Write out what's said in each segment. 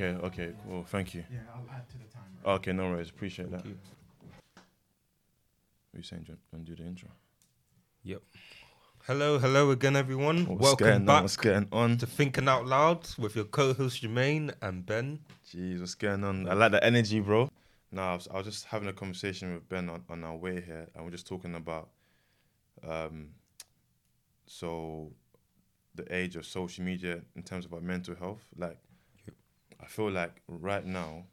okay, okay, cool. Thank you. Yeah, I'll add to the timer. Okay, no worries. Appreciate that. You. What are you saying, John? Want to do the intro? Yep. Hello, hello again, everyone. What's Welcome going on? back What's going on? to Thinking Out Loud with your co-host Jermaine and Ben. Jeez, what's going on? I like the energy, bro. No, I was, I was just having a conversation with Ben on, on our way here, and we're just talking about, um, so the age of social media in terms of our mental health. Like, Yep. I feel like right now,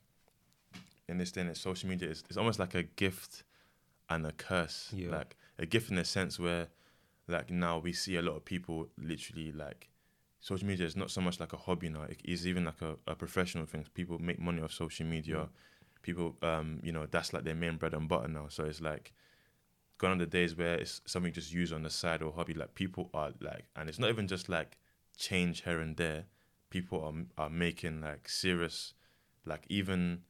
in this day and age, social media is it's almost like a gift and a curse. Yeah. Like a gift in the sense where, like now we see a lot of people literally like social media is not so much like a hobby now. It is even like a, a professional thing. People make money off social media. Mm. People, um, you know, that's like their main bread and butter now. So it's like gone on the days where it's something you just use on the side or hobby. Like people are like, and it's not even just like change here and there. People are are making like serious, like even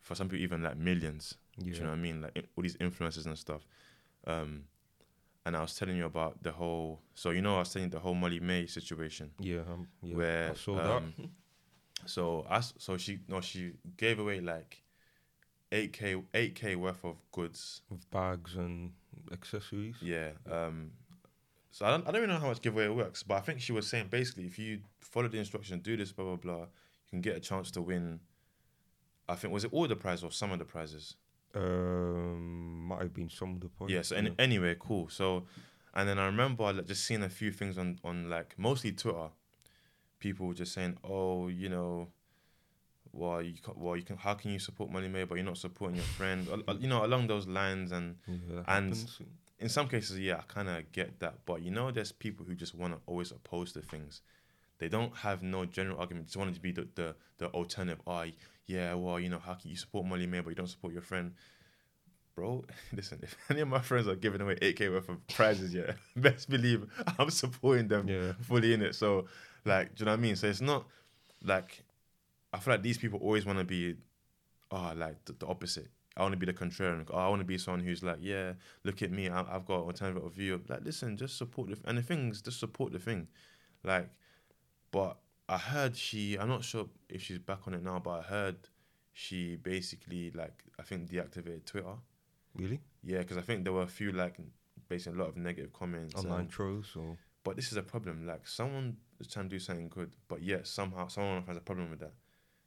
for some people even like millions. Do Yeah. you know what I mean? Like all these influencers and stuff. Um, and I was telling you about the whole. So you know, I was telling the whole Molly-Mae situation. Yeah, um, yeah. Where, I saw um, that. So I so she no she gave away like eight k eight k worth of goods. With bags and accessories. Yeah. Um. So I don't I don't even know how much giveaway works, but I think she was saying basically if you follow the instructions, do this, blah blah blah, you can get a chance to win. I think was it all the prizes or some of the prizes? Um, might have been some of the points. Yeah. So any, anyway, cool. So, and then I remember like just seeing a few things on on like mostly Twitter, people just saying, oh, you know, well you can, well you can how can you support Molly-Mae but you're not supporting your friend, you know, along those lines. And yeah, and- happens. In some cases, yeah, I kind of get that. But you know, there's people who just want to always oppose the things. They don't have no general argument. Just want to be the the, the alternative. Oh, yeah, well, you know, how can you support Molly-Mae but you don't support your friend? Bro, listen, if any of my friends are giving away 8K worth of prizes, yeah, best believe I'm supporting them yeah, fully in it. So, like, do you know what I mean? So it's not like I feel like these people always want to be, oh, like the, the opposite. I want to be the contrarian. I want to be someone who's like, yeah, look at me. I, I've got an alternative view. Like, listen, just support the and the things. Just support the thing. Like, but I heard she. I'm not sure if she's back on it now, but I heard she basically like I think deactivated Twitter. really. Yeah, because I think there were a few like basically a lot of negative comments. Online trolls or but this is a problem. Like someone is trying to do something good, but yet somehow someone has a problem with that.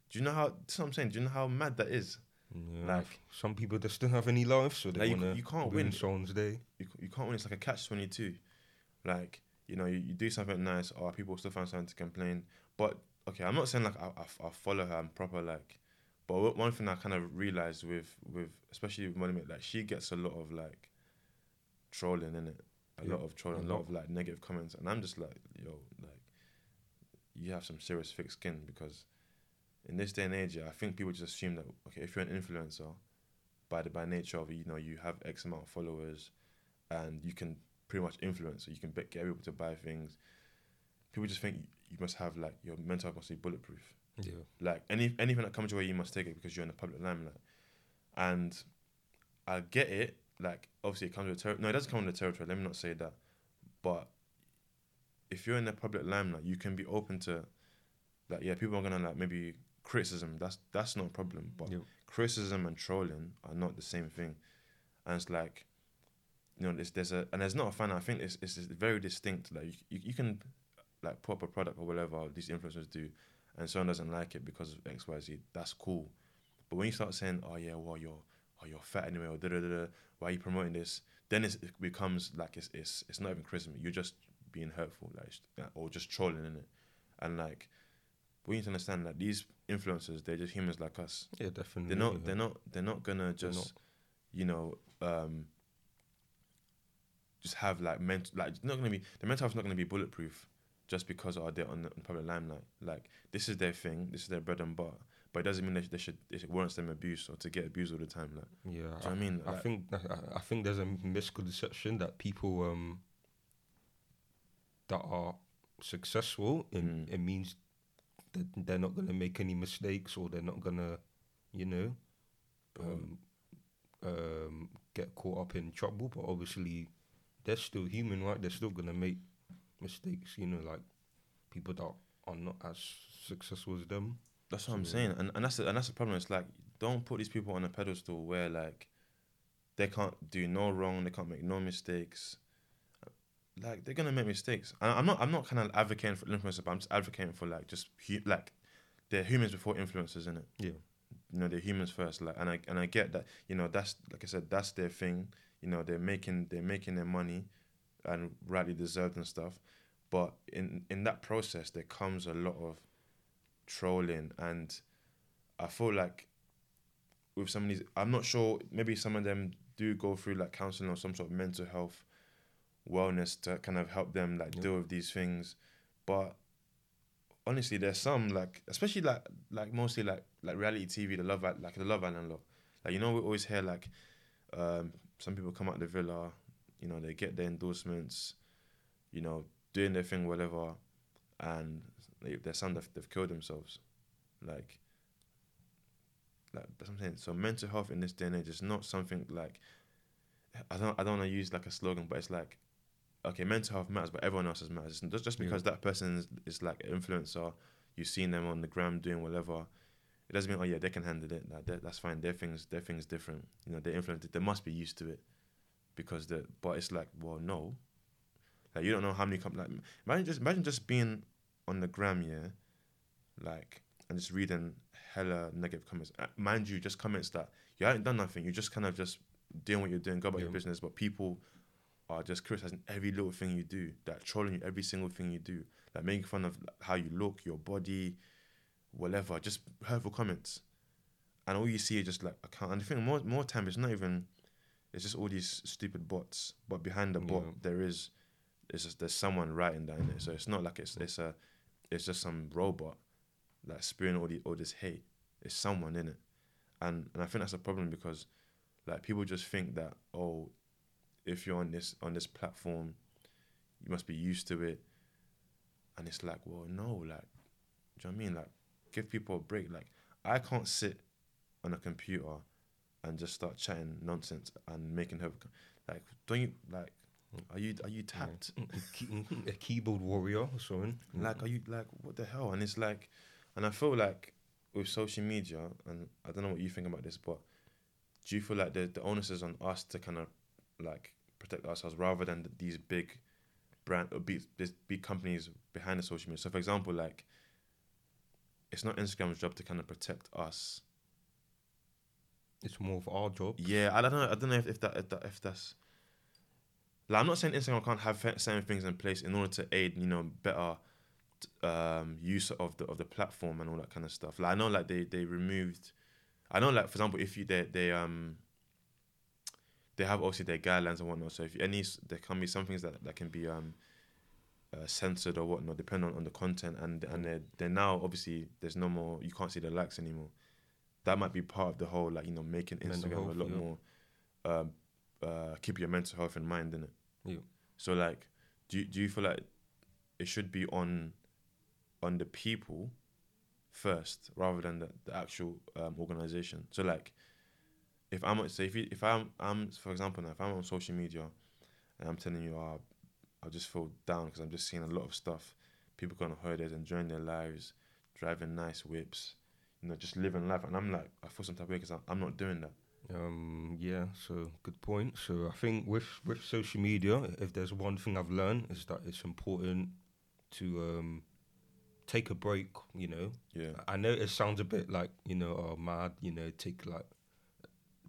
Do you know how? That's what I'm saying. Do you know how mad that is? Yeah, Like- some people that still have any life, so they you- want to you can't win. someone's day. You, you can't win. It's like a catch twenty two. Like you know, you, you do something nice, or people still find something to complain. But okay, I'm not saying like I, I, I follow her and proper like. But one thing I kind of realized with with especially with Molly like she gets a lot of like trolling in it, a Yeah, lot of trolling, a lot. of like negative comments, and I'm just like, yo, like, you have some serious thick skin because in this day and age, yeah, I think people just assume that okay, if you're an influencer, by the by nature of it, you know, you have X amount of followers, and you can pretty much influence, so you can get people to buy things. People just think you must have like your mental must be bulletproof Yeah, like any anything that comes your way, you must take it because you're in the public limelight. And I get it. Like obviously, it comes with ter- no, it doesn't come with the territory. Let me not say that. But if you're in the public limelight, you can be open to, like, yeah, people are gonna like maybe criticism. That's that's not a problem. But yeah, criticism and trolling are not the same thing. And it's like, you know, there's there's a and there's not a fan. I think it's it's very distinct. Like you, you, you can like put up a product or whatever these influencers do, and someone doesn't like it because of X Y Z. That's cool. But when you start saying, oh yeah, well you're oh you're fat anyway, or da da da, why are you promoting this? Then it's, it becomes like it's it's it's not even criticism. You're just being hurtful, like or just trolling in it, and like. We need to understand that these influencers, they're just humans like us yeah, definitely. they're not yeah. they're not they're not gonna just not. you know um just have like mental like it's not gonna be the mental health's not gonna be bulletproof just because oh, they're on the on public limelight like this is their thing this is their bread and butter but it doesn't mean they, they should it warrants them abuse or to get abused all the time like Yeah, do you know what I mean I Like, think I, I think there's a misconception that people um that are successful it, Mm. it means they're not gonna make any mistakes or they're not gonna you know um, um get caught up in trouble but obviously they're still human right they're still gonna make mistakes you know like people that are not as successful as them. That's what I'm saying, and and that's the, and that's the problem. It's like don't put these people on a pedestal where like they can't do no wrong, they can't make no mistakes. Like they're gonna make mistakes. And I'm not I'm not kind of advocating for influencers, but I'm just advocating for like just hu- like they're humans before influencers, in it. Yeah. You know, they're humans first. Like, and I and I get that. You know, that's like I said, that's their thing. You know, they're making they're making their money, and rightly deserved and stuff. But in in that process, there comes a lot of trolling, and I feel like with some of these, I'm not sure. Maybe some of them do go through like counseling or some sort of mental health, wellness to kind of help them like Yeah. deal with these things. But honestly, there's some like, especially like like mostly like like reality TV, the Love like the Love Island lot. Like you know, we always hear like um, some people come out of the villa, you know, they get their endorsements, you know, doing their thing, whatever, and they, there's some that they've killed themselves, like. Like that's what I'm saying. So mental health in this day and age is not something like I don't I don't want to use like a slogan, but it's like okay, mental health matters, but everyone else's matters. Just just Yeah. because that person is, is like an influencer, you've seen them on the gram doing whatever. It doesn't mean oh yeah they can handle it. Like that, that's fine. Their things their things different. You know they're influenced. They must be used to it because the but it's like well no, like you don't know how many com- like imagine just imagine just being on the gram yeah, like and just reading hella negative comments. Uh, mind you, just comments that you haven't done nothing. You're just kind of just doing what you're doing, go about your business. But people are just criticizing every little thing you do, that trolling you every single thing you do, like making fun of how you look, your body, whatever. Just hurtful comments, and all you see is just like account. And I think more more time it's not even. It's just all these stupid bots, but behind the bot Yeah. there is, it's just there's someone writing that in it. So it's not like it's it's a, it's just some robot, like spewing all the all this hate. It's someone in it, and and I think that's a problem because, like people just think that oh, if you're on this on this platform, you must be used to it. And it's like, well, no, like, do you know what I mean? Like, give people a break. Like, I can't sit on a computer and just start chatting nonsense and making her like, don't you like? Are you are you tapped? Mm, mm, mm, a keyboard warrior or something. Like, are you like what the hell? And it's like, and I feel like with social media, and I don't know what you think about this, but do you feel like the the onus is on us to kind of like protect ourselves rather than these big brand or big these big companies behind the social media? So, for example, like it's not Instagram's job to kind of protect us. it's more of our job. Yeah, I don't know. I don't know if, if that if that if that's. Like, I'm not saying Instagram can't have certain things in place in order to aid, you know, better um, use of the of the platform and all that kind of stuff. Like I know, like they they removed. I know, like for example, if you they they um. They have obviously their guidelines and whatnot. So if any, there can be some things that, that can be um, uh, censored or whatnot, depending on, on the content. And and they're, they're now obviously there's no more. You can't see the likes anymore. That might be part of the whole like you know making Instagram health, a lot yeah. more. Um, uh, keep your mental health in mind, innit? Yeah. So like, do you, do you feel like it should be on on the people first rather than the, the actual um, organization? So like, if I'm on- so if you, if I'm I'm for example now if I'm on social media and I'm telling you oh, I just feel down because I'm just seeing a lot of stuff. People going on holidays, enjoying their lives, driving nice whips, you know, just living life, and I'm like I feel some type of way because I'm, I'm not doing that. Um, yeah, so good point. So I think with with social media, if there's one thing I've learned is that it's important to um, take a break. You know, Yeah. I know it sounds a bit like you know, oh mad. You know, take like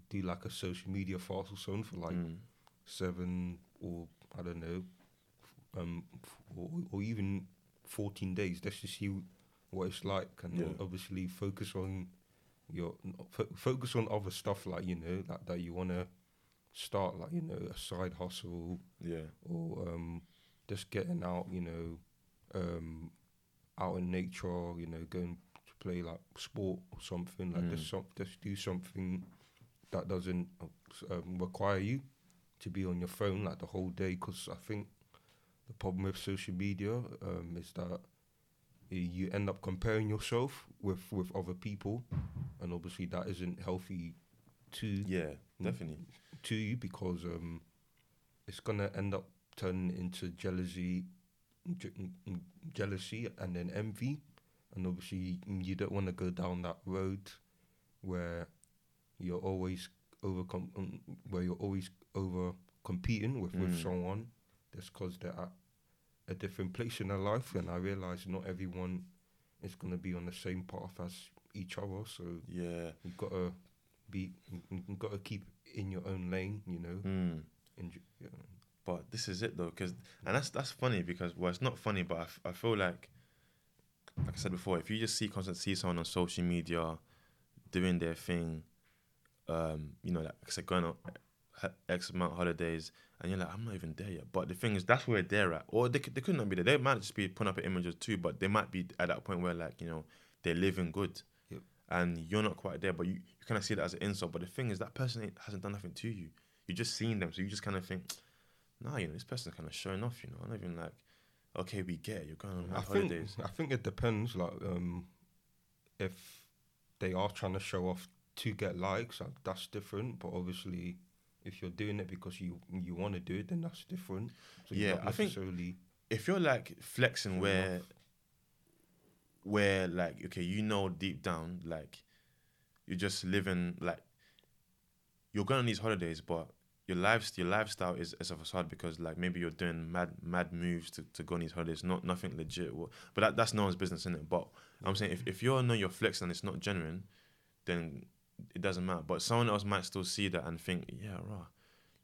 do like a social media fast or something for like Mm. seven or I don't know, um, f- or, or even fourteen days. Just to see what it's like, and Yeah. obviously focus on your fo- focus on other stuff like you know that that you want to start, like you know a side hustle Yeah. or um, just getting out, you know, um, out in nature, you know, going to play like sport or something like just Mm. some, just do something that doesn't um, require you to be on your phone like the whole day. Because I think the problem with social media um, is that you end up comparing yourself with with other people, and obviously that isn't healthy to Yeah. Definitely. to you because um, it's gonna end up turning into jealousy, je- mm, mm, jealousy and then envy, and obviously mm, you don't want to go down that road where you're always over mm, where you're always over competing with, with Mm. someone just because they're at a different place in their life. And I realize not everyone is going to be on the same path as each other, so Yeah. you've got to be you- you've got to keep in your own lane, you know. Mm. Enjoy, yeah. But this is it though, because and that's that's funny because well, it's not funny, but I, f- I feel like, like I said before, if you just see constant see someone on social media doing their thing, um, you know, like I said, going on X amount of holidays, and you're like, I'm not even there yet. But the thing is, that's where they're at, or they could, they could not be there. They might just be putting up images too, but they might be at that point where like you know they're living good. Yep. And you're not quite there, but you, you kind of see that as an insult. But the thing is, that person ain't, hasn't done nothing to you. You're just seen them, so you just kind of think, nah, you know, this person's kind of showing off. You know, I'm not even like, okay, we get it. You're going on I mad think holidays. I think it depends. Like, um, if they are trying to show off to get likes, that's different. But obviously, if you're doing it because you you want to do it, then that's different. So Yeah, I think- if you're like flexing where enough. where like okay you know deep down like you're just living like you're going on these holidays but your life your lifestyle is, is a facade because like maybe you're doing mad mad moves to, to go on these holidays not nothing legit but that, that's no one's business in it but i'm saying if, if you're know you're flexing and it's not genuine then it doesn't matter but someone else might still see that and think yeah raw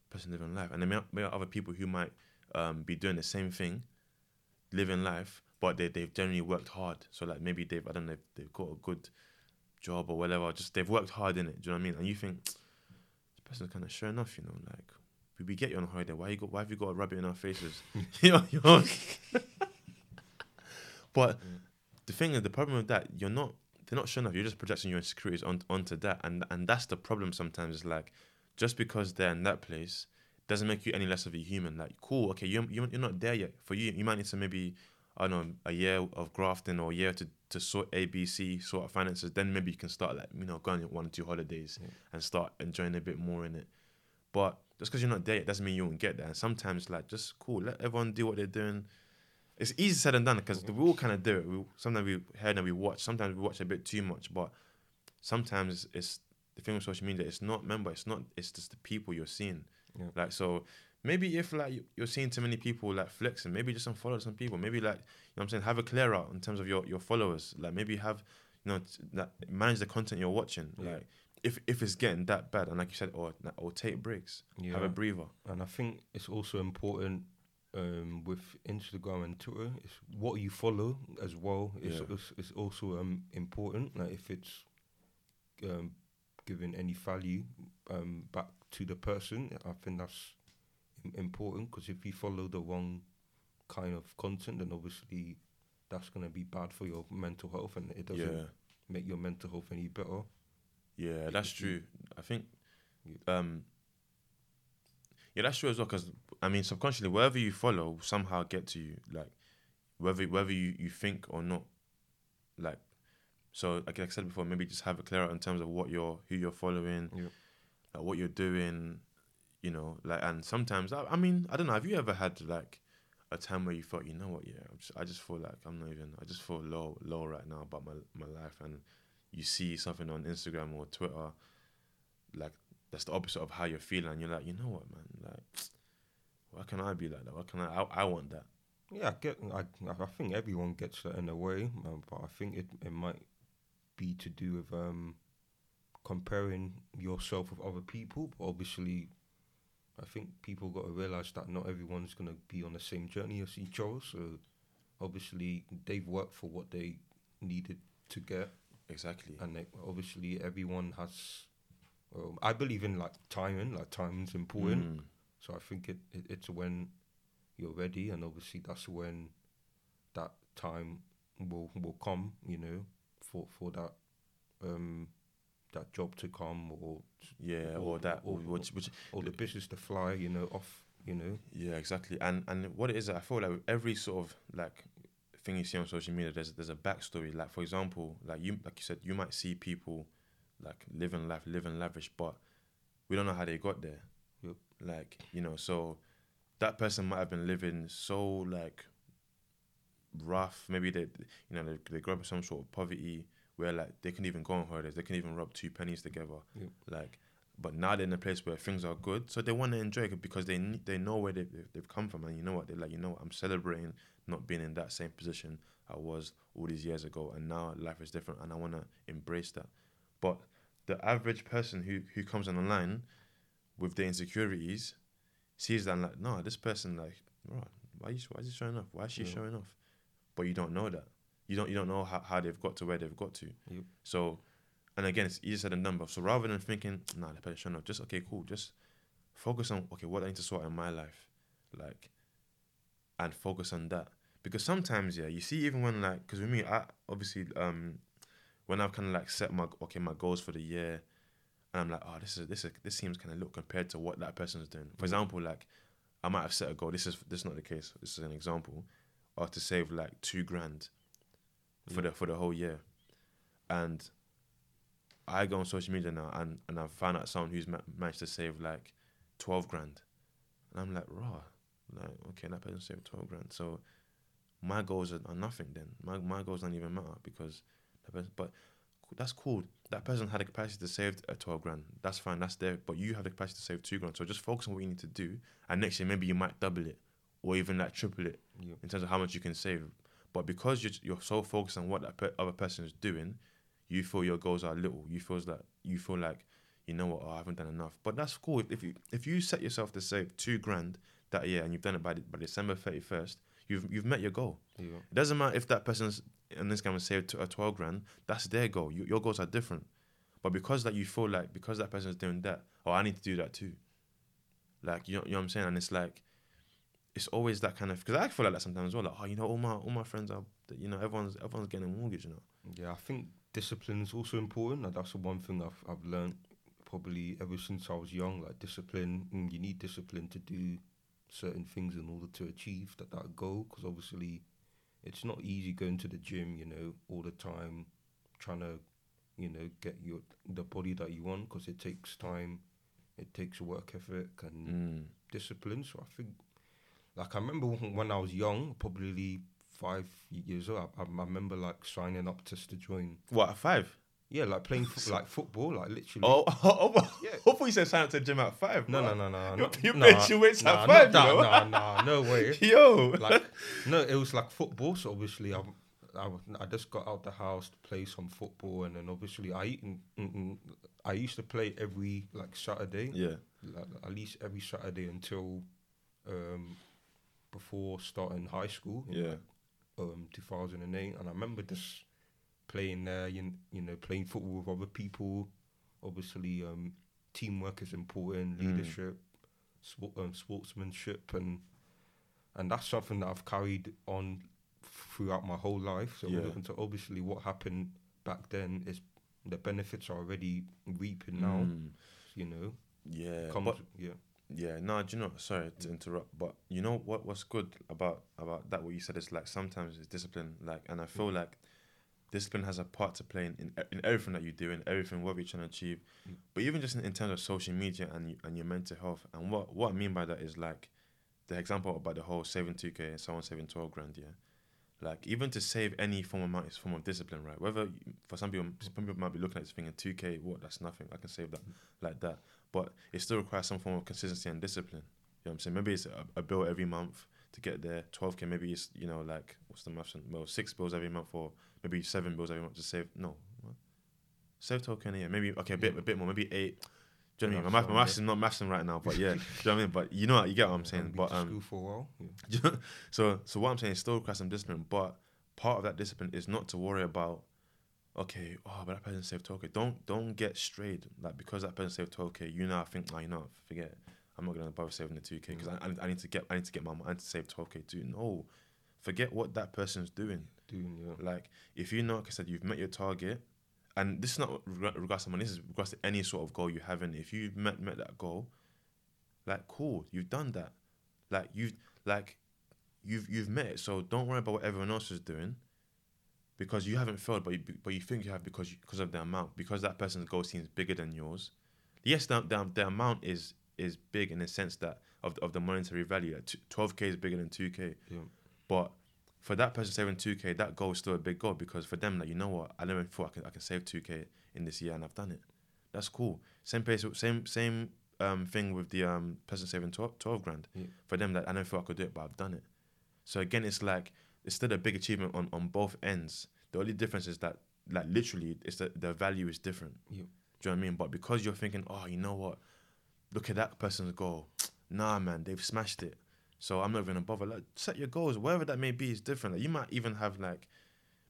person living life and there may, may are other people who might um, be doing the same thing living life, but they they've generally worked hard. So like maybe they've I don't know they've, they've got a good job or whatever. Just they've worked hard in it. Do you know what I mean? And you think this person's kind of showing off, you know, like we, we get you on holiday. Why you got why have you got a rub it in our faces? you know, you know? but the thing is, the problem with that, you're not they're not showing off. You're just projecting your insecurities on, onto that, and and that's the problem. Sometimes it's like just because they're in that place doesn't make you any less of a human. Like, cool, okay, you're, you're not there yet. For you, you might need to maybe, I don't know, a year of grafting or a year to, to sort A, B, C, sort out finances. Then maybe you can start, like, you know, going on one or two holidays Yeah. and start enjoying a bit more in it. But just because you're not there yet doesn't mean you won't get there. And sometimes, like, just cool, let everyone do what they're doing. It's easy said and done because we all kind of do it. We, sometimes we heard and we watch. Sometimes we watch a bit too much, but sometimes it's the thing with social media. It's not. member. it's not. It's just the people you're seeing. Yeah. Like so, maybe if like you- you're seeing too many people like flexing, maybe just unfollow some people. Maybe like you know what I'm saying, have a clear out in terms of your your followers. Like maybe have you know t- that manage the content you're watching. Yeah. Like if if it's getting that bad, and like you said, or or take breaks, Yeah. have a breather. And I think it's also important um, with Instagram and Twitter. It's what you follow as well. Is Yeah. is also um, important. Like if it's um, giving any value um, back to the person, I think that's important. Because if you follow the wrong kind of content, then obviously that's gonna be bad for your mental health, and it doesn't Yeah. make your mental health any better. Yeah, It- that's true. I think, um, yeah, that's true as well. Because I mean, subconsciously, wherever you follow, somehow get to you. Like, whether whether you, you think or not, like, so like I said before, maybe just have it clear out in terms of what you're who you're following, like what you're doing, you know, like, and sometimes I, I mean, I don't know. Have you ever had like a time where you thought, you know what, yeah, I'm just, I just feel like I'm not even, I just feel low, low right now about my my life, and you see something on Instagram or Twitter, like that's the opposite of how you're feeling, and you're like, you know what, man, like, why can I be like that? Why can I? I, I want that. Yeah, I get. I I think everyone gets that in a way, um, but I think it it might be to do with um comparing yourself with other people. But obviously, I think people got to realize that not everyone's gonna be on the same journey as each other. So obviously, they've worked for what they needed to get, Exactly. and they, obviously everyone has. Um, I believe in like timing. Like timing's important. Mm. So I think it, it it's when you're ready, and obviously that's when that time will will come. You know, for for that um that job to come or Yeah, or- or, that, or- or, which, or the business to fly. You know, off. You know. yeah, exactly. And and what it is, I feel like every sort of like thing you see on social media, there's there's a backstory. Like for example, like you like you said, you might see people like living life, living lavish, but we don't know how they got there. Yep. Like you know, so that person might have been living so like rough. Maybe they, you know, they, they grow up in some sort of poverty where like they can even go on holidays. They can even rub two pennies together. Yep. Like, but now they're in a place where things are good, so they want to enjoy it because they they know where they they've, they've come from, and you know what they're like. You know what I'm celebrating not being in that same position I was all these years ago, and now life is different, and I want to embrace that. But the average person who who comes on the line with their insecurities sees that like, no, this person like, right, why you, why is he showing off? Why is she Yeah. showing off? But you don't know that. You don't you don't know how, how they've got to where they've got to. Yep. So, and again, it's easier said than done. But so rather than thinking, nah, the person showing off, just okay, cool, just focus on okay, what I need to sort in my life, like, and focus on that. Because sometimes, yeah, you see, even when like, because with me, I obviously, um, when I've kind of like set my okay my goals for the year, and I'm like, oh, this is this is this seems kind of low compared to what that person's doing. For mm-hmm. example, like, I might have set a goal. This is this is not the case. This is an example, or to save like two grand for mm. the for the whole year, and I go on social media now and and I've found out someone who's ma- managed to save like twelve grand, and I'm like, raw, like okay, that person saved twelve grand. So my goals are, are nothing then. My my goals don't even matter because person, but that's cool. That person had the capacity to save a 12 grand. That's fine. That's there. But you have the capacity to save two grand. So just focus on what you need to do. And next year, maybe you might double it or even like triple it in terms of how much you can save. But because you're, you're so focused on what that pe- other person is doing, you feel your goals are little. You feel like you feel like you know what? Oh, I haven't done enough. But that's cool. If, if you if you set yourself to save two grand that year and you've done it by the, by December 31st, you've you've met your goal. Yeah. It doesn't matter if that person's in this game saved to a 12 grand, that's their goal. You, your goals are different. But because that you feel like, because that person's doing that, oh, I need to do that too. Like, you know, you know what I'm saying? And it's like, it's always that kind of, because I feel like that sometimes as well. Like, oh, you know, all my all my friends are, you know, everyone's everyone's getting a mortgage, you know. Yeah, I think discipline is also important. Like, that's the one thing I've I've learned probably ever since I was young. Like discipline, mm, you need discipline to do certain things in order to achieve that that goal. Because obviously, it's not easy going to the gym, you know, all the time, trying to, you know, get your the body that you want. Because it takes time, it takes work ethic and Mm. discipline. So I think, like I remember when I was young, probably five years old. I, I remember like signing up just to join. What, at five? Yeah, like playing fo- like football, like literally. Oh, oh, oh, Yeah. hopefully you said sign up to the gym at five. no, no, no, no, You- no. you no, bet your weights nah, at five, you know? Nah, nah, no way. Yo. like no, it was like football. So obviously, I, I, I just got out the house to play some football, and then obviously I I used to play every like Saturday, yeah. like, at least every Saturday until um before starting high school. in, Yeah. like, um, 2008, and I remember just playing there. You, you know, playing football with other people. Obviously, um, teamwork is important, Mm. leadership, sport, um, sportsmanship, and and that's something that I've carried on throughout my whole life. So, Yeah. so obviously, what happened back then is the benefits are already reaping now. Mm. You know, Yeah. comes but- yeah. Yeah, no, do you know? Sorry to interrupt, but you know what? What's good about about that? What you said is like sometimes it's discipline, like, and I feel like discipline has a part to play in, in, in everything that you do, in everything what you're trying to achieve, Mm. but even just in, in terms of social media and and your mental health. And what what I mean by that is like the example about the whole saving two k and someone saving twelve grand. Yeah, like even to save any form of amount is form of discipline, right? Whether for some people, some people might be looking at this thing in two k, what that's nothing. I can save that like that but it still requires some form of consistency and discipline. You know what I'm saying? Maybe it's a, a bill every month to get there. 12k, maybe it's, you know, like, what's the maths? Well, six bills every month or maybe seven bills every month to save. No. What? Save 12k in year. Maybe, okay, a bit, a bit more, maybe eight. Do you know what I mean? My, math, my Yeah. maths is not mathsing right now, but yeah. do you know what I mean? But you know what, you get what I'm saying. But, um, school for a while. Yeah. so so what I'm saying is still requires some discipline, but part of that discipline is not to worry about okay, oh but that person saved twelve K. Don't don't get strayed. Like because that person saved twelve K, you now think, oh you know, forget it. I'm not gonna bother saving the two K because I, mm. I I need to get I need to get my I need to save twelve K too. No. Forget what that person's doing. Doing yeah. Like if you know, like I said, you've met your target, and this is not reg- regards to money. This is regards to any sort of goal you have. And if you've met met that goal, like cool, you've done that. Like you've like you've you've met it. So don't worry about what everyone else is doing, because you haven't failed, but you, but you think you have because you, because of the amount because that person's goal seems bigger than yours. Yes, the the, the amount is is big in the sense that of of the monetary value. Twelve k is bigger than two k Yeah. but for that person saving two k, that goal is still a big goal because for them, like you know what, I never thought I can I can save two k in this year and I've done it. That's cool. Same place, same same um thing with the um person saving 12, 12 grand. Yeah. For them, that I never thought I could do it, but I've done it. So again, it's like it's still a big achievement on on both ends. The only difference is that like literally, it's that the value is different. Yeah. Do you know what I mean? But because you're thinking, oh, you know what? Look at that person's goal. Nah, man, they've smashed it. So I'm not even gonna bother. Like, set your goals, wherever that may be, is different. Like, you might even have like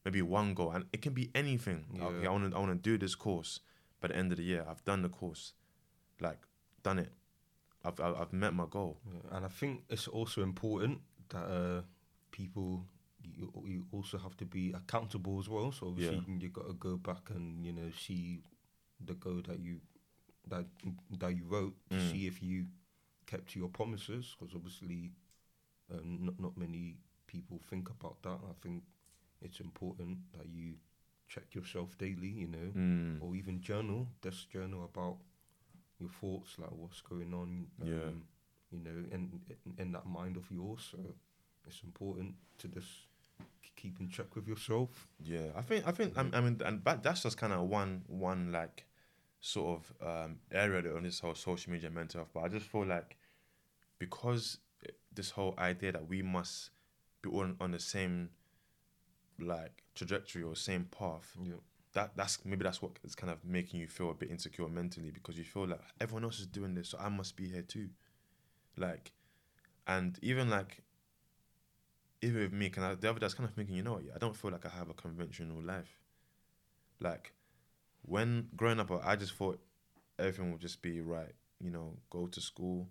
maybe one goal, and it can be anything. Yeah. Okay, I want to I want to do this course. By the end of the year, I've done the course, like done it. I've I've, I've met my goal. Yeah, and I think it's also important that uh, people you, you also have to be accountable as well. So obviously you got to go back and you know see the goal that you that that you wrote to Mm. see if you kept to your promises. Because obviously, um, not not many people think about that. I think it's important that you check yourself daily. You know, Mm. or even journal. Just journal about your thoughts, like what's going on. Um, Yeah. You know, in, in that mind of yours. So it's important to just keep in check with yourself. Yeah, I think I think I, I mean, and that, that's just kind of one one like sort of um, area on this whole social media mental health. But I just feel like because this whole idea that we must be all on, on the same like trajectory or same path, Yeah. that that's maybe that's what is kind of making you feel a bit insecure mentally because you feel like everyone else is doing this, so I must be here too. Like, and even like, even with me, can I the other was kind of thinking, you know what? Yeah, I don't feel like I have a conventional life. Like, when growing up, I just thought everything would just be right. You know, go to school,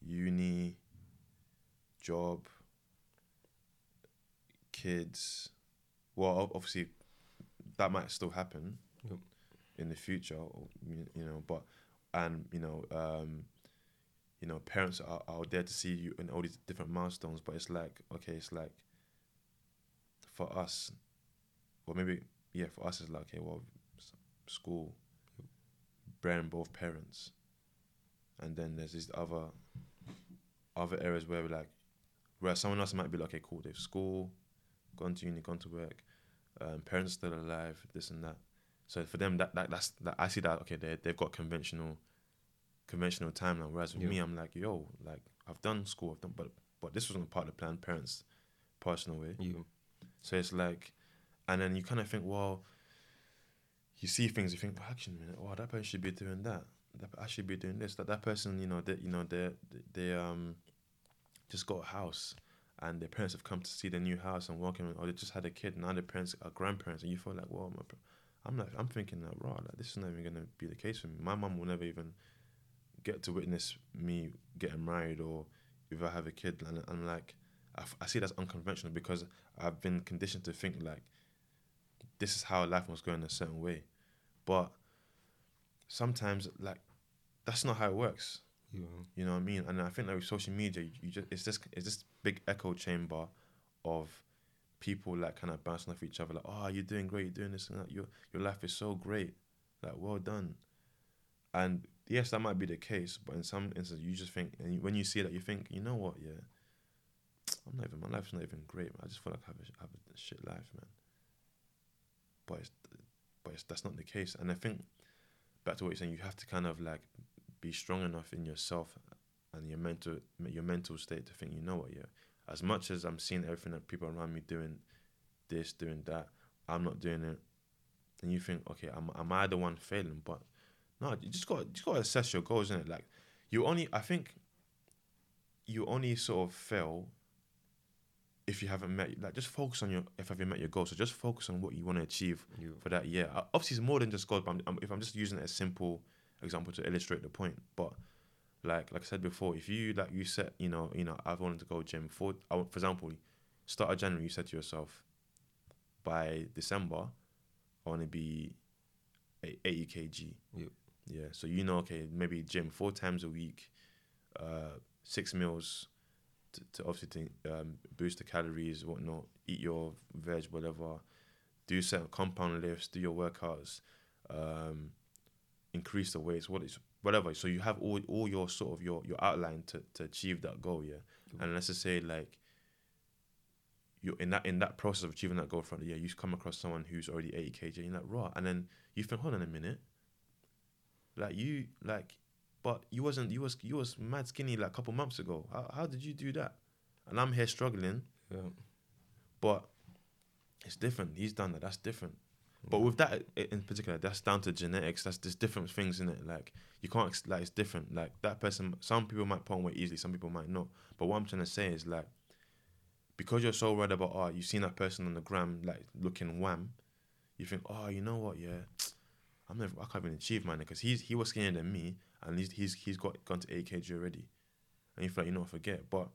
uni, job, kids. Well, obviously, that might still happen Yep. in the future, you know. But and you know, um, you know, parents are, are there to see you in all these different milestones. But it's like, okay, it's like for us, or maybe yeah, for us, it's like, okay, well, school, bearing both parents, and then there's these other other areas where we're like, where someone else might be like, okay, cool, they've school, gone to uni, gone to work, um, parents still alive, this and that. So for them, that, that that's that I see that okay, they they've got conventional, conventional timeline. Whereas with Yeah. me, I'm like, yo, like I've done school, I've done, but but this wasn't part of the plan. Parents, personal way. Yeah. So it's like, and then you kind of think, well, you see things, you think, well, actually, minute, wow, that person should be doing that. I should be doing this. That that person, you know, that you know, they they um just got a house, and their parents have come to see their new house and welcome, or they just had a kid. And now their parents are grandparents, and you feel like, well, I'm like, I'm thinking that, raw, like this is not even gonna be the case for me. My mom will never even get to witness me getting married or if I have a kid, and I'm like, I, f- I see that's unconventional because I've been conditioned to think like this is how life must go in a certain way, but sometimes like that's not how it works. Yeah. You know what I mean? And I think like with social media, you, you just it's this it's this big echo chamber of people like kind of bouncing off each other, like, oh, you're doing great, you're doing this and that. Your your life is so great, like, well done. And yes, that might be the case, but in some instances, you just think, and when you see that, you think, you know what, yeah, I'm not even my life's not even great. Man. I just feel like I have a, have a shit life, man. But it's, but it's, that's not the case, and I think back to what you're saying, you have to kind of like be strong enough in yourself and your mental your mental state to think, you know what, yeah. As much as I'm seeing everything that people around me doing, this, doing that, I'm not doing it. And you think, okay, am, am I the one failing? But no, you just got just got to assess your goals, isn't it? Like you only, I think, you only sort of fail if you haven't met. Like just focus on your if have you met your goals. So just focus on what you want to achieve Yeah. for that year. Uh, Obviously, it's more than just goals. But I'm, I'm, if I'm just using it as simple example to illustrate the point, but like like I said before, if you like you set, you know, you know, I've wanted to go gym for, for example, start of January, you said to yourself, by December, I want to be a- 80 kg. Yep. Yeah. So you know, okay, maybe gym four times a week, uh, six meals, to, to obviously to, um, boost the calories, whatnot. Eat your veg, whatever. Do certain compound lifts. Do your workouts. Um, increase the weights. What is whatever. So you have all all your sort of your your outline to to achieve that goal. Yeah. And let's just say like you in that in that process of achieving that goal throughout the year, you come across someone who's already 80 kg, and you're like, raw, and then you think, hold on a minute, like you like, but you wasn't you was you was mad skinny like a couple months ago. How how did you do that? And I'm here struggling, Yeah. but it's different. He's done that. That's different. But with that in particular, that's down to genetics. That's there's different things in it. Like you can't like it's different. Like that person, some people might put on weight easily, some people might not. But what I'm trying to say is like, because you're so worried about oh, you've seen that person on the gram like looking wham, you think oh, you know what, yeah, I'm never, I can't even achieve mine because he's he was skinnier than me and he's he's he's got gone to 8 kg already, and you feel like you know what, forget. But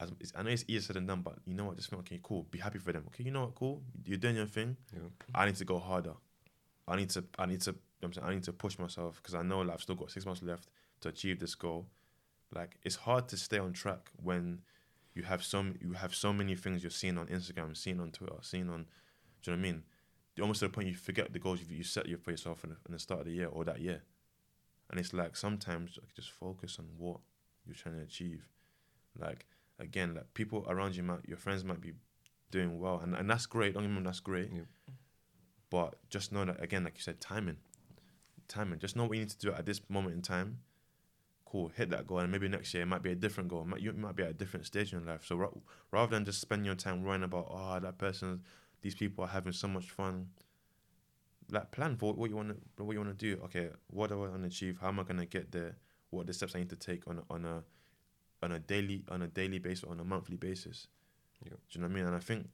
as it's, I know it's easier said than done, but you know what, just think okay, cool, be happy for them. Okay, you know what, cool, you're doing your thing. Yeah. I need to go harder. I need to I need to I'm saying, I need to push myself because I know like, I've still got six months left to achieve this goal. Like it's hard to stay on track when you have some you have so many things you're seeing on Instagram, seeing on Twitter, seeing on. Do you know what I mean? You're almost to the point you forget the goals you, you set for yourself in the, in the start of the year or that year, and it's like sometimes like, just focus on what you're trying to achieve. Like again, like people around you might your friends might be doing well, and, and that's great. Don't get me wrong, that's great. But just know that again, like you said, timing, timing. Just know what you need to do at this moment in time. Cool, hit that goal, and maybe next year it might be a different goal. Might, you might be at a different stage in life. So ra- rather than just spending your time worrying about, oh, that person, these people are having so much fun. Like plan for what you want to, what you want to do. Okay, what do I want to achieve? How am I gonna get there? What are the steps I need to take on a, on a on a daily on a daily basis, on a monthly basis? Yeah. Do you know what I mean? And I think,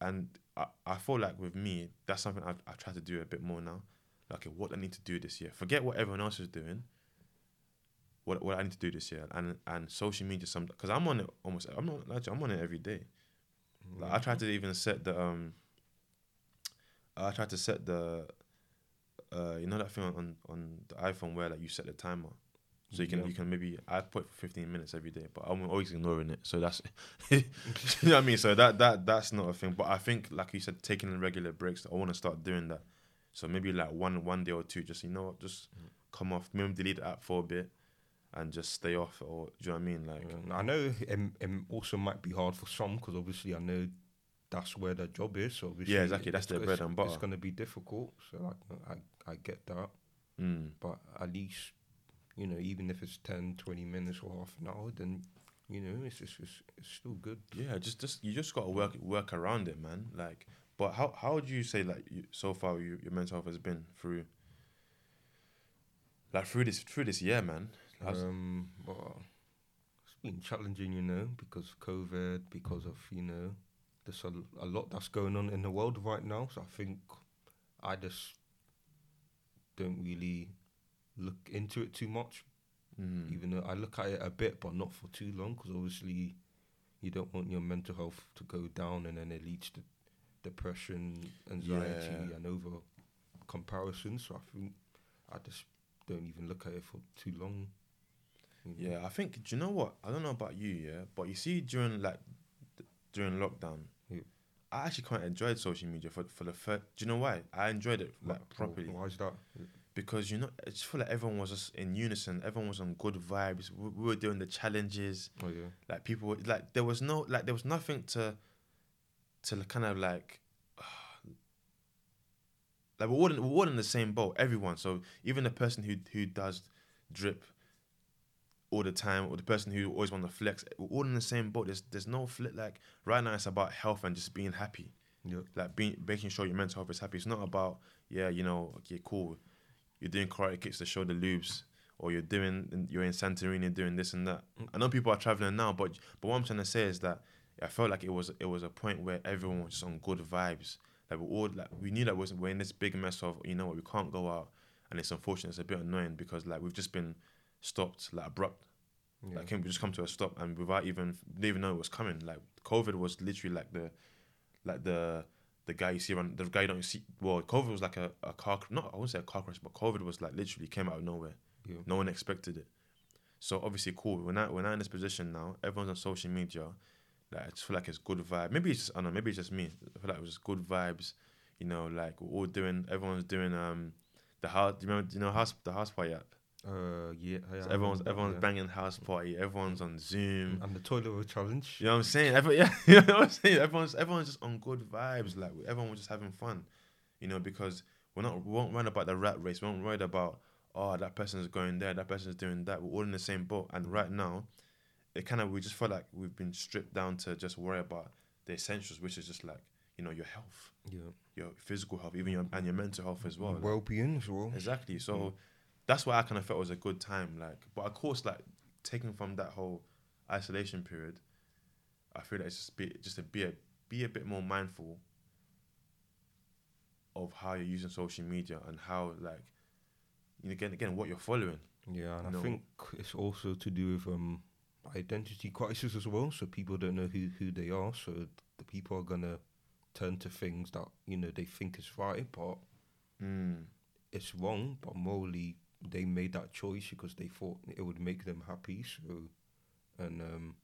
and I, I feel like with me, that's something I've, I try to do a bit more now. Like, okay, what I need to do this year. Forget what everyone else is doing. What what I need to do this year, and and social media, some because I'm on it almost. I'm not. I'm on it every day. Like I try to even set the um. I try to set the, uh, you know that thing on on the iPhone where like you set the timer, so you can Yeah. you can maybe I put for fifteen minutes every day, but I'm always ignoring it. So that's, you know what I mean. So that that that's not a thing. But I think like you said, taking regular breaks. I want to start doing that. So maybe like one one day or two, just you know what, just come off, maybe delete the app for a bit, and just stay off. Or do you know what I mean? Like Yeah. I know it, it also might be hard for some because obviously I know that's where their job is. So obviously exactly, that's their bread and butter. It's going to be difficult. So like, I I get that, mm, but at least you know even if it's 10, 20 minutes or half an hour, then you know it's it's, it's, it's still good. Yeah, just just you just gotta work work around it, man. Like, but how how would you say like you, so far you, your mental health has been through like through this through this year, man? Um, well, it's been challenging, you know, because of COVID, because of you know, there's a, a lot that's going on in the world right now. So I think I just don't really look into it too much, Mm. even though I look at it a bit, but not for too long, because obviously you don't want your mental health to go down, and then it leads to depression, anxiety, Yeah. and over comparison. So I think I just don't even look at it for too long. Yeah, I think. Do you know what? I don't know about you, yeah, but you see during like during lockdown, Yeah. I actually quite enjoyed social media for for the first. Do you know why? I enjoyed it like properly Why is that? because you know I just feel like everyone was just in unison. Everyone was on good vibes. We, we were doing the challenges. Oh yeah, like people were, like there was no like there was nothing to to kind of like like we're all in, we're all in the same boat everyone so even the person who who does drip all the time or the person who always want to flex we're all in the same boat there's there's no flip like right now it's about health and just being happy yeah, like being making sure your mental health is happy it's not about yeah you know okay cool you're doing karate kicks to show the lubes or you're doing you're in Santorini doing this and that. Mm. I know people are traveling now, but but what I'm trying to say is that I felt like it was it was a point where everyone was just on good vibes. Like we all like we knew that was we're in this big mess of you know what we can't go out, and it's unfortunate. It's a bit annoying because like we've just been stopped like abrupt. yeah. Like can we just come to a stop and without even didn't even know it was coming. Like COVID was literally like the like the the guy you see around the guy you don't see. Well, COVID was like a, a car. Not I wouldn't say a car crash, but COVID was like literally came out of nowhere. yeah. No one expected it. So obviously, cool. We're not we're not in this position now. Everyone's on social media. Like I just feel like it's good vibe. Maybe it's just I don't know. Maybe it's just me. I feel like it was just good vibes. You know, like we're all doing. Everyone's doing um the house. Do you remember? You know house the house party app. Uh, yeah. yeah So everyone's everyone's yeah. banging house party. Everyone's on Zoom. And the toilet roll challenge. You know what I'm saying? Every, yeah, you know what I'm saying. Everyone's everyone's just on good vibes. Like everyone was just having fun, you know, because we're not we won't worry about the rat race. We won't worry about oh that person's going there, that person's doing that. We're all in the same boat. And right now, it kind of we just feel like we've been stripped down to just worry about the essentials, which is just like you know your health, Yeah. your physical health, even your and your mental health as well. Well being as well. Exactly. So Mm. That's why I kind of felt it was a good time. Like, but of course, like taking from that whole isolation period, I feel like it's just be just to be a be a bit more mindful of how you're using social media and how like you know, again again what you're following. Yeah, and. I think it's also to do with um identity crisis as well. So people don't know who who they are. So the people are gonna turn to things that you know they think is right, but Mm. it's wrong. But morally, they made that choice because they thought it would make them happy. So, and um,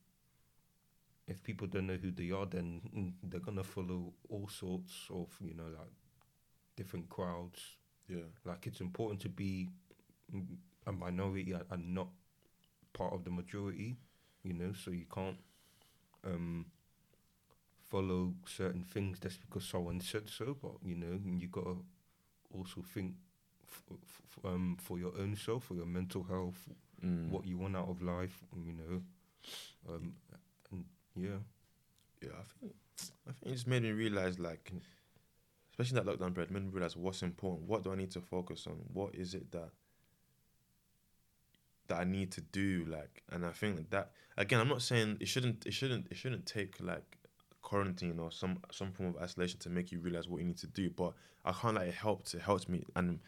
if people don't know who they are, then mm, they're gonna follow all sorts of you know like different crowds. Yeah. Like it's important to be mm, a minority and- and not part of the majority, you know. So you can't um, follow certain things just because someone said so. But you know, you gotta also think f- f- um, for your own self, for your mental health, Mm. what you want out of life, you know. Um, and yeah, Yeah, I think I think it just made me realize like especially that lockdown period, made me realize what's important. What do I need to focus on? What is it that that I need to do? Like and I think that again I'm not saying it shouldn't it shouldn't it shouldn't take like quarantine or some some form of isolation to make you realize what you need to do. But I can't like it helped it helps me and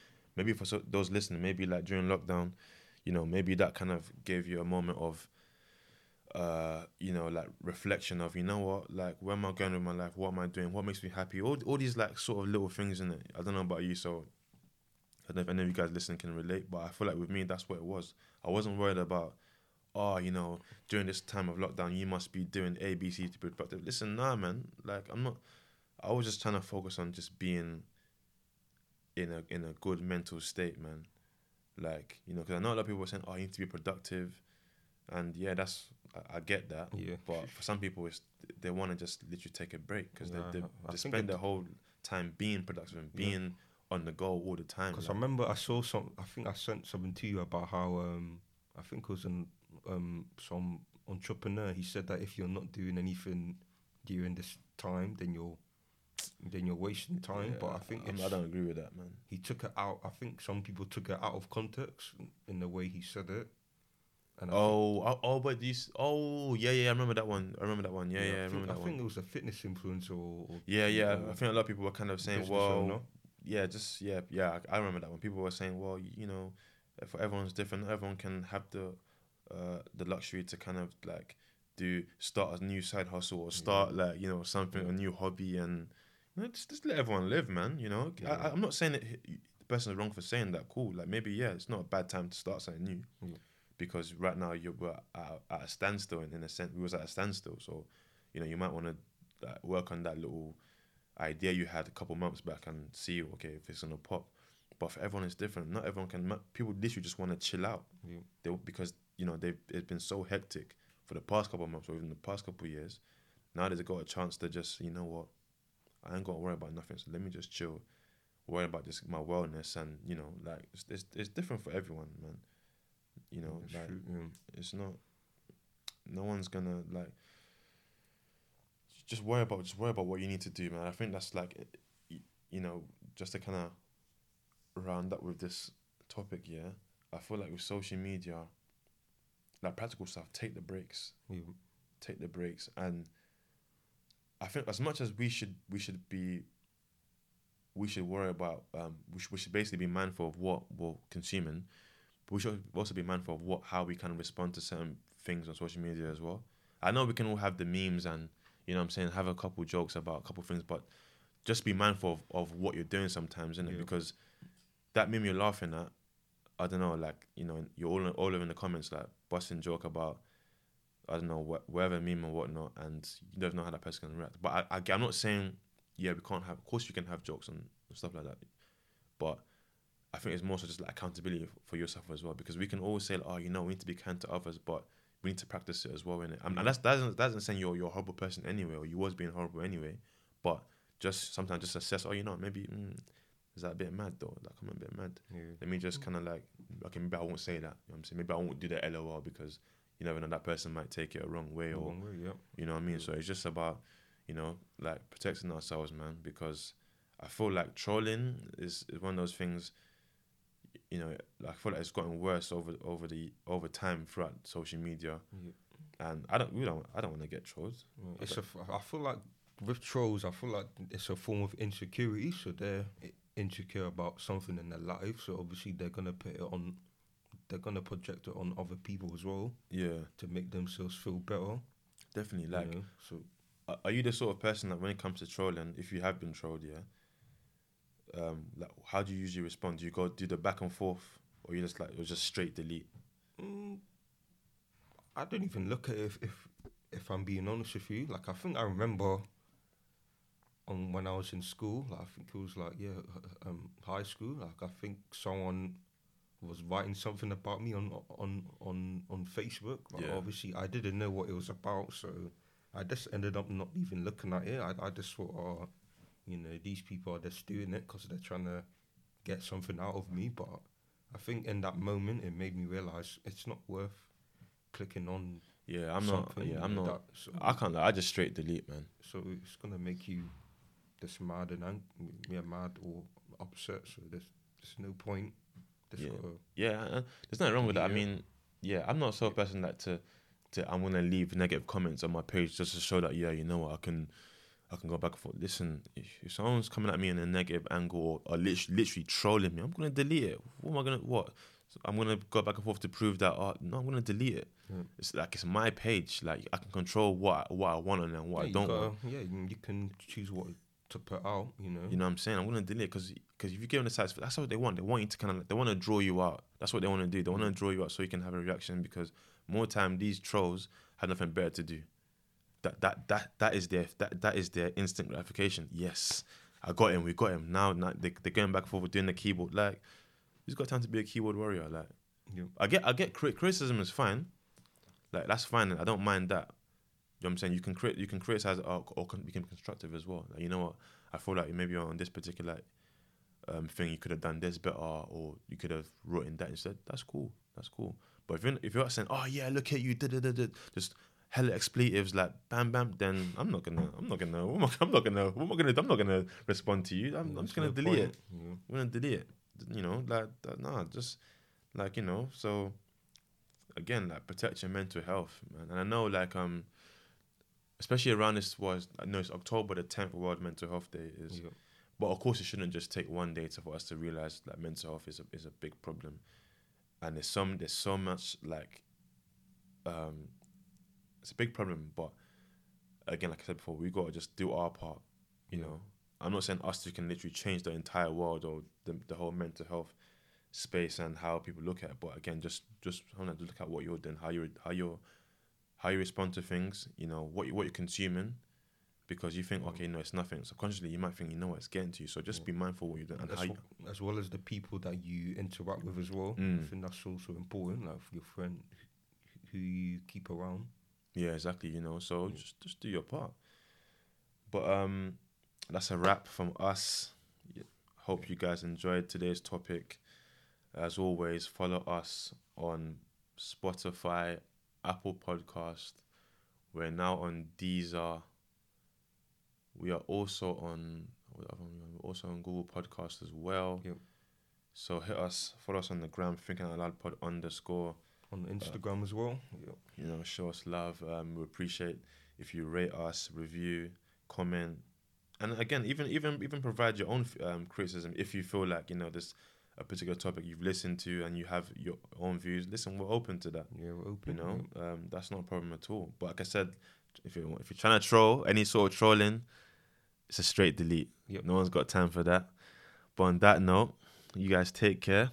maybe for so, those listening, maybe like during lockdown, you know, maybe that kind of gave you a moment of uh, you know, like reflection of, you know what, like where am I going with my life? What am I doing? What makes me happy? All all these like sort of little things in it. I don't know about you, so I don't know if any of you guys listening can relate, but I feel like with me that's what it was. I wasn't worried about, oh, you know, during this time of lockdown you must be doing A, B, C to be productive. Listen, nah man. Like I'm not I was just trying to focus on just being in a in a good mental state, man. Like, you know, because I know a lot of people are saying, oh, you need to be productive. And yeah, that's I, I get that. yeah. But for some people, it's they want to just literally take a break because Yeah, they they, they spend their whole time being productive and Yeah. being on the go all the time. Because I remember I saw some. I think I sent something to you about how um I think it was an um some entrepreneur. He said that if you're not doing anything during this time, then you're then you're wasting time. but I think it's, I don't agree with that, man. he took it out. I think some people took it out of context in the way he said it. And I think- Oh, oh, oh, but these. Oh, yeah, yeah, I remember that one. I remember that one. Yeah, yeah, I, I think, remember that I think it was a fitness influencer or, or Yeah, yeah. or I think a lot of people were kind of saying, well, owner. yeah, just yeah, yeah. I, I remember that one. People were saying, well, you know, for everyone's different. Everyone can have the uh the luxury to kind of like do start a new side hustle or start like you know something a new hobby and know, just, just let everyone live, man. You know, Yeah. I, I'm not saying that he- the person is wrong for saying that. Cool, like maybe yeah, it's not a bad time to start something new. Yeah. Because right now you were at, at a standstill, and in a sense, we was at a standstill. So, you know, you might want to like, work on that little idea you had a couple months back and see okay if it's gonna pop. But for everyone, it's different. Not everyone can. People literally just want to chill out. They because you know they've it's been so hectic for the past couple of months or even the past couple of years. Now they've got a chance to just you know what, I ain't gonna worry about nothing. So let me just chill, worry about just my wellness and you know like it's it's, it's different for everyone, man. You know, It's like true, yeah. it's not. No one's gonna like. Just worry about just worry about what you need to do, man. I think that's like, you know, just to kind of round up with this topic. Yeah, I feel like with social media, like practical stuff, take the breaks, Yeah. take the breaks, and I think as much as we should we should be. We should worry about. Um, we should, we should basically be mindful of what we're consuming, but we should also be mindful of what how we can respond to certain things on social media as well. I know we can all have the memes and you know what I'm saying have a couple jokes about a couple things, but just be mindful of, of what you're doing sometimes, innit? Yeah. Because that meme you're laughing at, I don't know, like you know, you're all all over in the comments like busting joke about I don't know whatever meme or whatnot, and you don't know how that person can react. But I, I I'm not saying yeah we can't have. Of course you can have jokes and stuff like that, but I think it's more so just like accountability for yourself as well because we can always say, like, oh, you know, we need to be kind to others, but we need to practice it as well, innit? And, and that's that doesn't that doesn't say you're you're a horrible person anyway, or you was being horrible anyway. But just sometimes just assess, oh, you know, maybe mm, is that a bit mad though? Like I'm a bit mad. Yeah. Let me just kind of like, okay, maybe I won't say that. You know what I'm saying? Maybe I won't do the LOL because you never know that person might take it a wrong way or Wrong way, yeah. you know what I mean? Mm. So it's just about, you know, like protecting ourselves, man, because I feel like trolling is, is one of those things, you know, like I feel like it's gotten worse over over the over time throughout social media. Yeah. And I don't we don't I don't want to get trolled. Yeah, It's a I feel like with trolls, I feel like it's a form of insecurity. So they're insecure about something in their life. So obviously they're gonna put it on. They're gonna project it on other people as well Yeah, to make themselves feel better. definitely. you Like know? so are- are you the sort of person that when it comes to trolling, if you have been trolled, yeah, um, like how do you usually respond? Do you go do the back and forth, or you just like or just straight delete? mm, I don't even look at it if, if if I'm being honest with you. Like I think I remember. On when I was in school, like, I think it was like yeah, um, high school. Like I think someone was writing something about me on on on on Facebook. But Yeah. obviously, I didn't know what it was about, so I just ended up not even looking at it. I I just thought, oh, you know, these people are just doing it because they're trying to get something out of me. But I think in that moment, it made me realize it's not worth clicking on. Yeah, I'm not. Yeah, I'm not. that- so, I can't. Lie, I just straight delete, man. so it's gonna make you just mad and ang- yeah, mad or upset. So there's there's no point. Just Yeah. Yeah, uh, there's nothing wrong with that. I mean, yeah, I'm not a sort of person that to, to I'm gonna leave negative comments on my page just to show that yeah, you know what, I can, I can go back and forth. Listen, if, if someone's coming at me in a negative angle or, or literally, literally trolling me, I'm gonna delete it. What am I gonna what? So I'm gonna go back and forth to prove that. Oh, no, I'm gonna delete it. Yeah. It's like it's my page. Like I can control what I- what I want and what yeah, I don't gotta- want. Yeah, you can choose what to put out. You know. You know what I'm saying? I'm gonna delete because because if you give them the size, that's what they want. They want you to kind of they want to draw you out. That's what they want to do. They want to draw you out so you can have a reaction. Because more time these trolls have nothing better to do. That that that that is their that that is their instant gratification. Yes, I got him. We got him. Now, now they they're going back and forth doing the keyboard. Like, who's got time to be a keyboard warrior? Like, Yeah. I get I get criticism is fine. Like that's fine. I don't mind that. You know what I'm saying? You can crit you can criticize it or, or can, you can be constructive as well. Like you know what? I feel like maybe on this particular um, thing you could have done this better or you could have written that instead. That's cool. That's cool. But if you're if you're saying, oh yeah, look at you, da, da, da, da, just hella expletives like bam bam, then I'm not gonna I'm not gonna what am I, I'm not gonna what am I gonna I'm not gonna respond to you. I'm, I'm just gonna delete it. I'm gonna delete it. You know, like that, nah, just like you know. So again, like protect your mental health, man. And I know, like um, especially around this was I know it's October the tenth World Mental Health Day is, Yeah. but of course it shouldn't just take one day to, for us to realize that mental health is a is a big problem, and there's some there's so much like, um, it's a big problem, but again, like I said before, we gotta just do our part, you Yeah. know. I'm not saying us two can literally change the entire world or the, the whole mental health space and how people look at it. But again, just just I want to look at what you're doing, how you're how you how you respond to things, you know, what you, what you're consuming, because you think okay, no, it's nothing. Subconsciously, you might think you know what it's getting to you. So just Yeah. be mindful what you're doing and as, how you, as well as the people that you interact with as well. Mm. I think that's also important. Like your friend who you keep around. Yeah, exactly. You know, so Yeah. just just do your part. But um, that's a wrap from us. Hope you guys enjoyed today's topic. As always, follow us on Spotify, Apple Podcast. We're now on Deezer. We are also on what other one we on? We're also on Google Podcast as well. Yep. So hit us, follow us on the gram, thinking out loud pod underscore On Instagram as well. Yeah. you know, show us love. Um, we appreciate if you rate us, review, comment, and again, even even even provide your own um, criticism if you feel like you know there's a particular topic you've listened to and you have your own views. Listen, we're open to that. Yeah, we're open. You know, yeah. um, that's not a problem at all. But like I said, if you if you're trying to troll any sort of trolling, it's a straight delete. Yep. No one's got time for that. But on that note, you guys take care.